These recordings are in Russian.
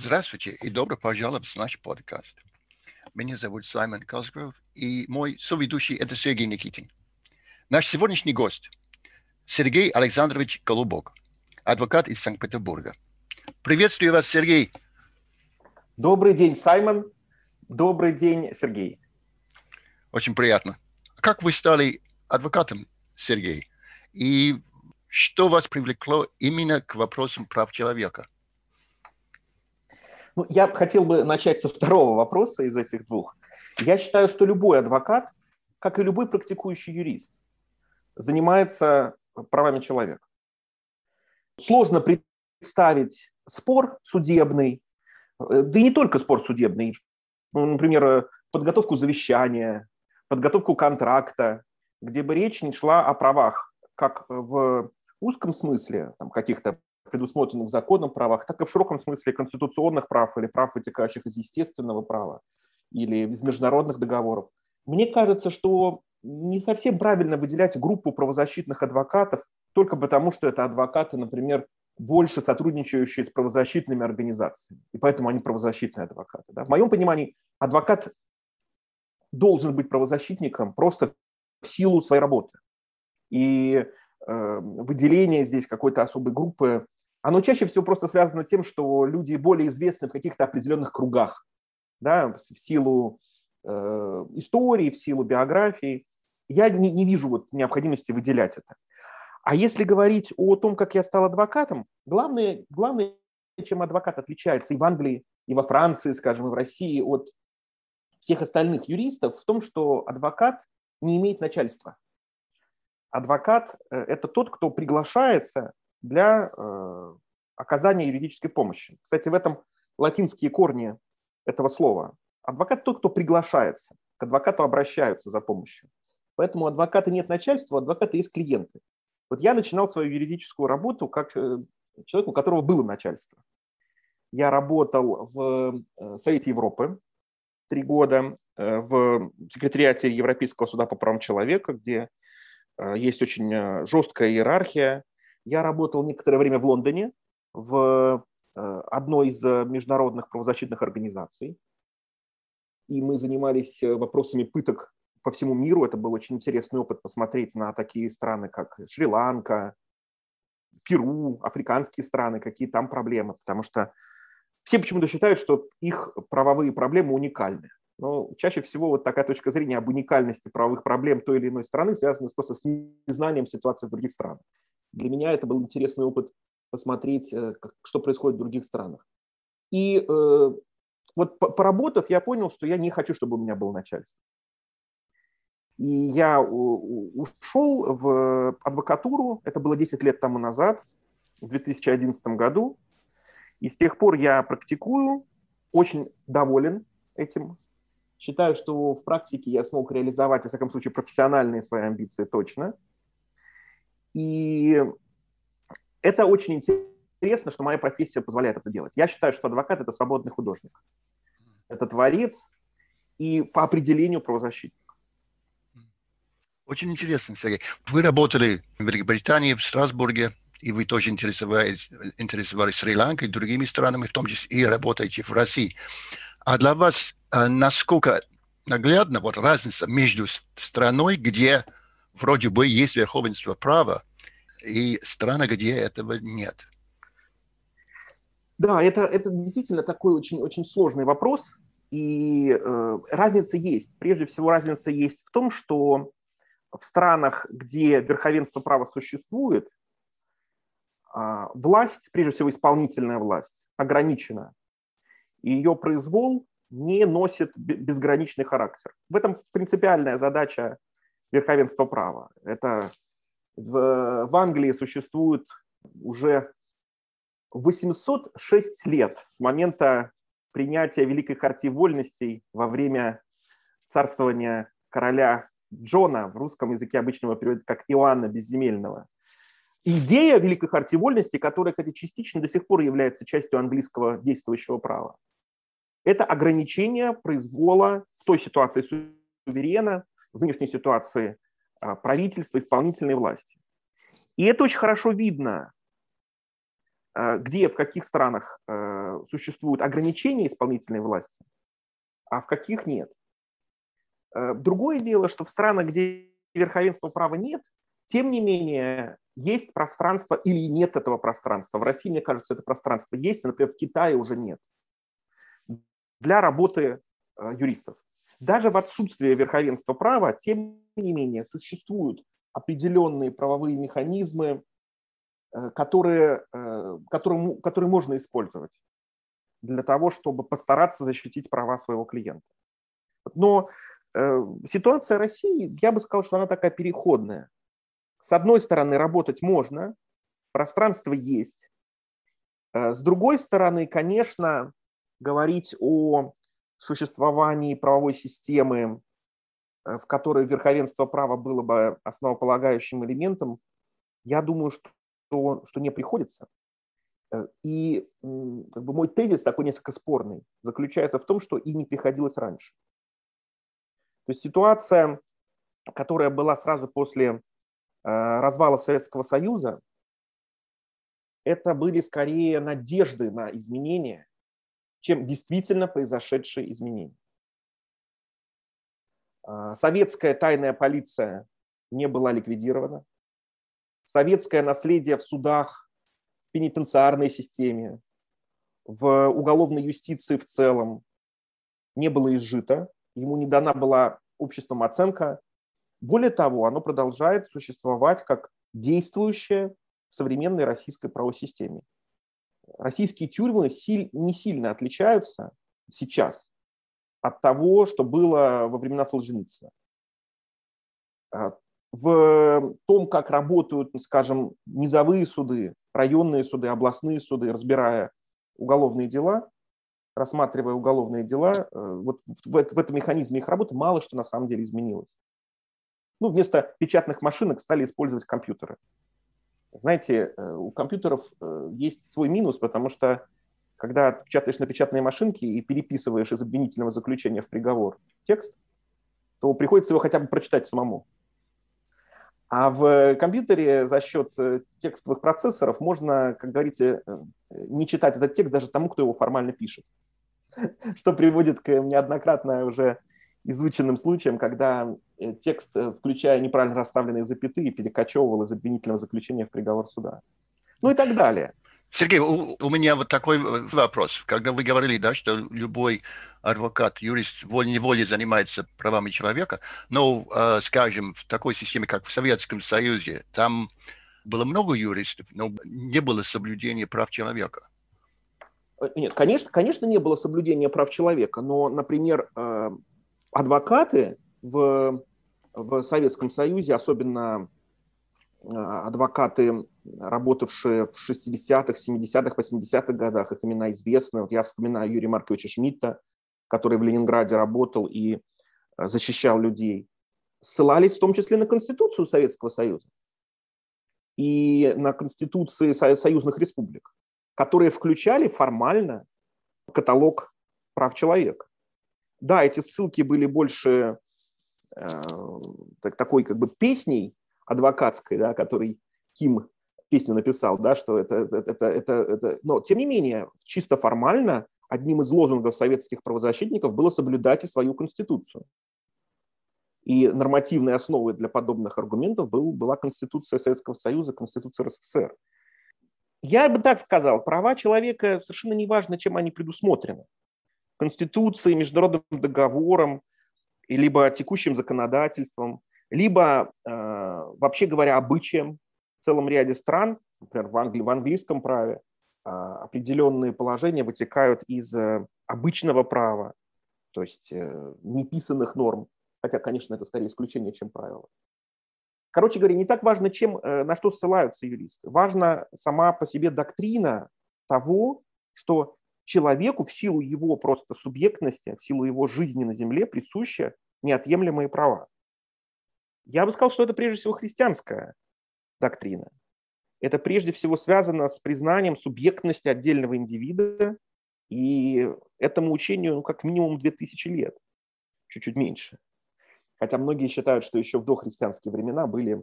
Здравствуйте и добро пожаловать в наш подкаст. Меня зовут Саймон Косгров, и мой соведущий – это Сергей Никитин. Наш сегодняшний гость – Сергей Александрович Голубок, адвокат из Санкт-Петербурга. Приветствую вас, Сергей. Добрый день, Саймон. Добрый день, Сергей. Очень приятно. Как вы стали адвокатом, Сергей? И что вас привлекло именно к вопросам прав человека? Ну, я хотел бы начать со второго вопроса из этих двух. Я считаю, что любой адвокат, как и любой практикующий юрист, занимается правами человека. Сложно представить спор судебный, э, да и не только спор судебный, ну, например, подготовку завещания, подготовку контракта, где бы речь не шла о правах, как в узком смысле, там, каких-то предусмотренных законом правах, так и в широком смысле конституционных прав или прав, вытекающих из естественного права или из международных договоров. Мне кажется, что не совсем правильно выделять группу правозащитных адвокатов только потому, что это адвокаты, например, больше сотрудничающие с правозащитными организациями, и поэтому они правозащитные адвокаты. Да? В моем понимании адвокат должен быть правозащитником просто в силу своей работы. И э, выделение здесь какой-то особой группы, оно чаще всего просто связано с тем, что люди более известны в каких-то определенных кругах, да, в силу э, истории, в силу биографии. Я не, не вижу вот необходимости выделять это. А если говорить о том, как я стал адвокатом, главное, главное, чем адвокат отличается и в Англии, и во Франции, скажем, и в России от всех остальных юристов, в том, что адвокат не имеет начальства. Адвокат э, – это тот, кто приглашается для э, оказания юридической помощи. Кстати, в этом латинские корни этого слова. Адвокат – тот, кто приглашается, к адвокату обращаются за помощью. Поэтому у адвоката нет начальства, у адвоката есть клиенты. Вот я начинал свою юридическую работу как э, человек, у которого было начальство. Я работал в э, Совете Европы три года, в секретариате Европейского суда по правам человека, где есть очень жесткая иерархия. Я работал некоторое время в Лондоне, в одной из международных правозащитных организаций. И мы занимались вопросами пыток по всему миру. Это был очень интересный опыт посмотреть на такие страны, как Шри-Ланка, Перу, африканские страны, какие там проблемы, потому что все почему-то считают, что их правовые проблемы уникальны. Но чаще всего вот такая точка зрения об уникальности правовых проблем той или иной страны связана просто с незнанием ситуации в других странах. Для меня это был интересный опыт посмотреть, э, что происходит в других странах. И э, вот поработав, я понял, что я не хочу, чтобы у меня было начальство. И я ушел в адвокатуру, это было 10 лет тому назад, в 2011 году. И с тех пор я практикую, очень доволен этим. Считаю, что в практике я смог реализовать, во всяком случае, профессиональные свои амбиции точно. И это очень интересно, что моя профессия позволяет это делать. Я считаю, что адвокат – это свободный художник. Это творец и по определению правозащитник. Очень интересно, Сергей. Вы работали в Великобритании, в Страсбурге, и вы тоже интересовались, интересовались Шри-Ланкой другими странами, в том числе и работаете в России. А для вас а, насколько наглядна вот разница между страной, где вроде бы есть верховенство права, и страна, где этого нет? Да, это, это действительно такой очень, очень сложный вопрос. И э, разница есть. Прежде всего, разница есть в том, что в странах, где верховенство права существует, а, власть, прежде всего исполнительная власть, ограничена. И ее произвол не носит безграничный характер. В этом принципиальная задача верховенства права. Это в, в Англии существует уже 806 лет с момента принятия Великой Хартии Вольностей во время царствования короля Джона в русском языке обычного переводят как Иоанна Безземельного. Идея Великой Хартии Вольности, которая, кстати, частично до сих пор является частью английского действующего права, это ограничение произвола в той ситуации суверена, в нынешней ситуации а, правительства, исполнительной власти. И это очень хорошо видно где, в каких странах существуют ограничения исполнительной власти, а в каких нет. Другое дело, что в странах, где верховенства права нет, тем не менее, есть пространство или нет этого пространства. В России, мне кажется, это пространство есть, например, в Китае уже нет. Для работы юристов. Даже в отсутствие верховенства права, тем не менее, существуют определенные правовые механизмы, э, которые, э, которые, которые можно использовать для того, чтобы постараться защитить права своего клиента. Но ситуация России, я бы сказал, что она такая переходная. С одной стороны, работать можно, пространство есть. Э, с другой стороны, конечно, говорить о существовании правовой системы, э, в которой верховенство права было бы основополагающим элементом, я думаю, что, что не приходится. Э, и как бы, мой тезис такой несколько спорный, заключается в том, что и не приходилось раньше. То есть ситуация, которая была сразу после Э, развала Советского Союза, это были скорее надежды на изменения, чем действительно произошедшие изменения. Э, советская тайная полиция не была ликвидирована. Советское наследие в судах, в пенитенциарной системе, в уголовной юстиции в целом не было изжито. Ему не дана была обществом оценка более того, оно продолжает существовать как действующее в современной российской правосистеме. Российские тюрьмы не сильно отличаются сейчас от того, что было во времена Солженицына. А, в том, как работают, скажем, низовые суды, районные суды, областные суды, разбирая уголовные дела, рассматривая уголовные дела, э, вот в, в этом механизме их работы мало что на самом деле изменилось ну, вместо печатных машинок стали использовать компьютеры. Знаете, э, у компьютеров э, есть свой минус, потому что когда печатаешь на печатной машинке и переписываешь из обвинительного заключения в приговор текст, то приходится его хотя бы прочитать самому. А в компьютере за счет э, текстовых процессоров можно, как говорится, не читать этот текст даже тому, кто его формально пишет. Что приводит к неоднократно уже изученным случаем, когда э, текст, э, включая неправильно расставленные запятые, перекочевывал из обвинительного заключения в приговор суда. Ну и так далее. Сергей, у, у меня вот такой э, вопрос. Когда вы говорили, да, что любой адвокат, юрист волей-неволей занимается правами человека, но, э, скажем, в такой системе, как в Советском Союзе, там было много юристов, но не было соблюдения прав человека. Нет, конечно, конечно, не было соблюдения прав человека, но, например, адвокаты в, в Советском Союзе, особенно а, адвокаты, работавшие в 60-х, 70-х, 80-х годах, их имена известны. Вот я вспоминаю Юрия Марковича Шмидта, который в Ленинграде работал и а, защищал людей, ссылались в том числе на Конституцию Советского Союза и на Конституции союзных республик, которые включали формально каталог прав человека. Да, эти ссылки были больше э, так, такой как бы песней адвокатской, да, который Ким песню написал, да, что это, это, это, это, это... Но, тем не менее, чисто формально одним из лозунгов советских правозащитников было соблюдать и свою конституцию. И нормативной основой для подобных аргументов был, была Конституция Советского Союза, Конституция РСФСР. Я бы так сказал, права человека совершенно не важно, чем они предусмотрены. Конституцией, международным договором, либо текущим законодательством, либо, э, вообще говоря, обычаем в целом ряде стран, например, в, Англи- в английском праве, э, определенные положения вытекают из э, обычного права, то есть неписанных норм, хотя, конечно, это скорее исключение, чем правило. Короче говоря, не так важно, чем, на что ссылаются юристы. Важна сама по себе доктрина того, что человеку в силу его просто субъектности, в силу его жизни на земле присущи неотъемлемые права. Я бы сказал, что это прежде всего христианская доктрина. Это прежде всего связано с признанием субъектности отдельного индивида, и этому учению ну, как минимум 2000 лет, чуть-чуть меньше. Хотя многие считают, что еще в дохристианские времена были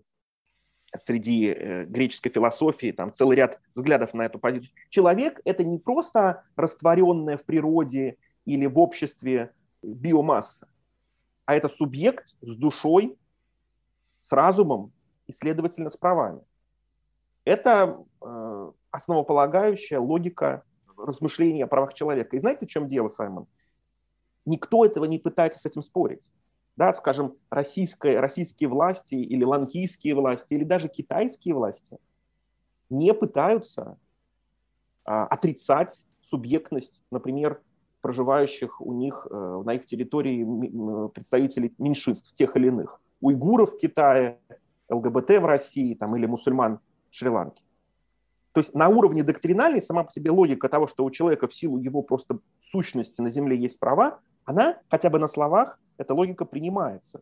среди э, греческой философии, там целый ряд взглядов на эту позицию. Человек – это не просто растворенная в природе или в обществе биомасса, а это субъект с душой, с разумом и, следовательно, с правами. Это э, основополагающая логика размышления о правах человека. И знаете, в чем дело, Саймон? Никто этого не пытается с этим спорить да, скажем, российские, российские власти или ланкийские власти, или даже китайские власти не пытаются а, отрицать субъектность, например, проживающих у них э, на их территории представителей меньшинств, тех или иных. Уйгуров в Китае, ЛГБТ в России там, или мусульман в Шри-Ланке. То есть на уровне доктринальной сама по себе логика того, что у человека в силу его просто сущности на Земле есть права, она хотя бы на словах эта логика принимается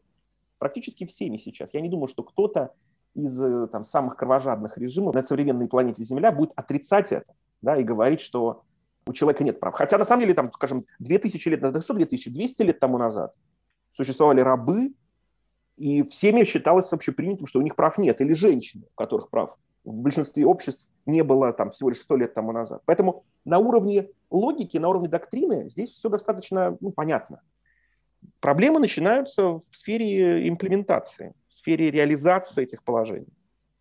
практически всеми сейчас. Я не думаю, что кто-то из э, там, самых кровожадных режимов на современной планете Земля будет отрицать это да, и говорить, что у человека нет прав. Хотя на самом деле, там, скажем, 2000 лет, назад, что 2200 лет тому назад существовали рабы, и всеми считалось общепринятым, что у них прав нет, или женщины, у которых прав в большинстве обществ не было там всего лишь 100 лет тому назад. Поэтому на уровне логики, на уровне доктрины здесь все достаточно ну, понятно. Проблемы начинаются в сфере имплементации, в сфере реализации этих положений.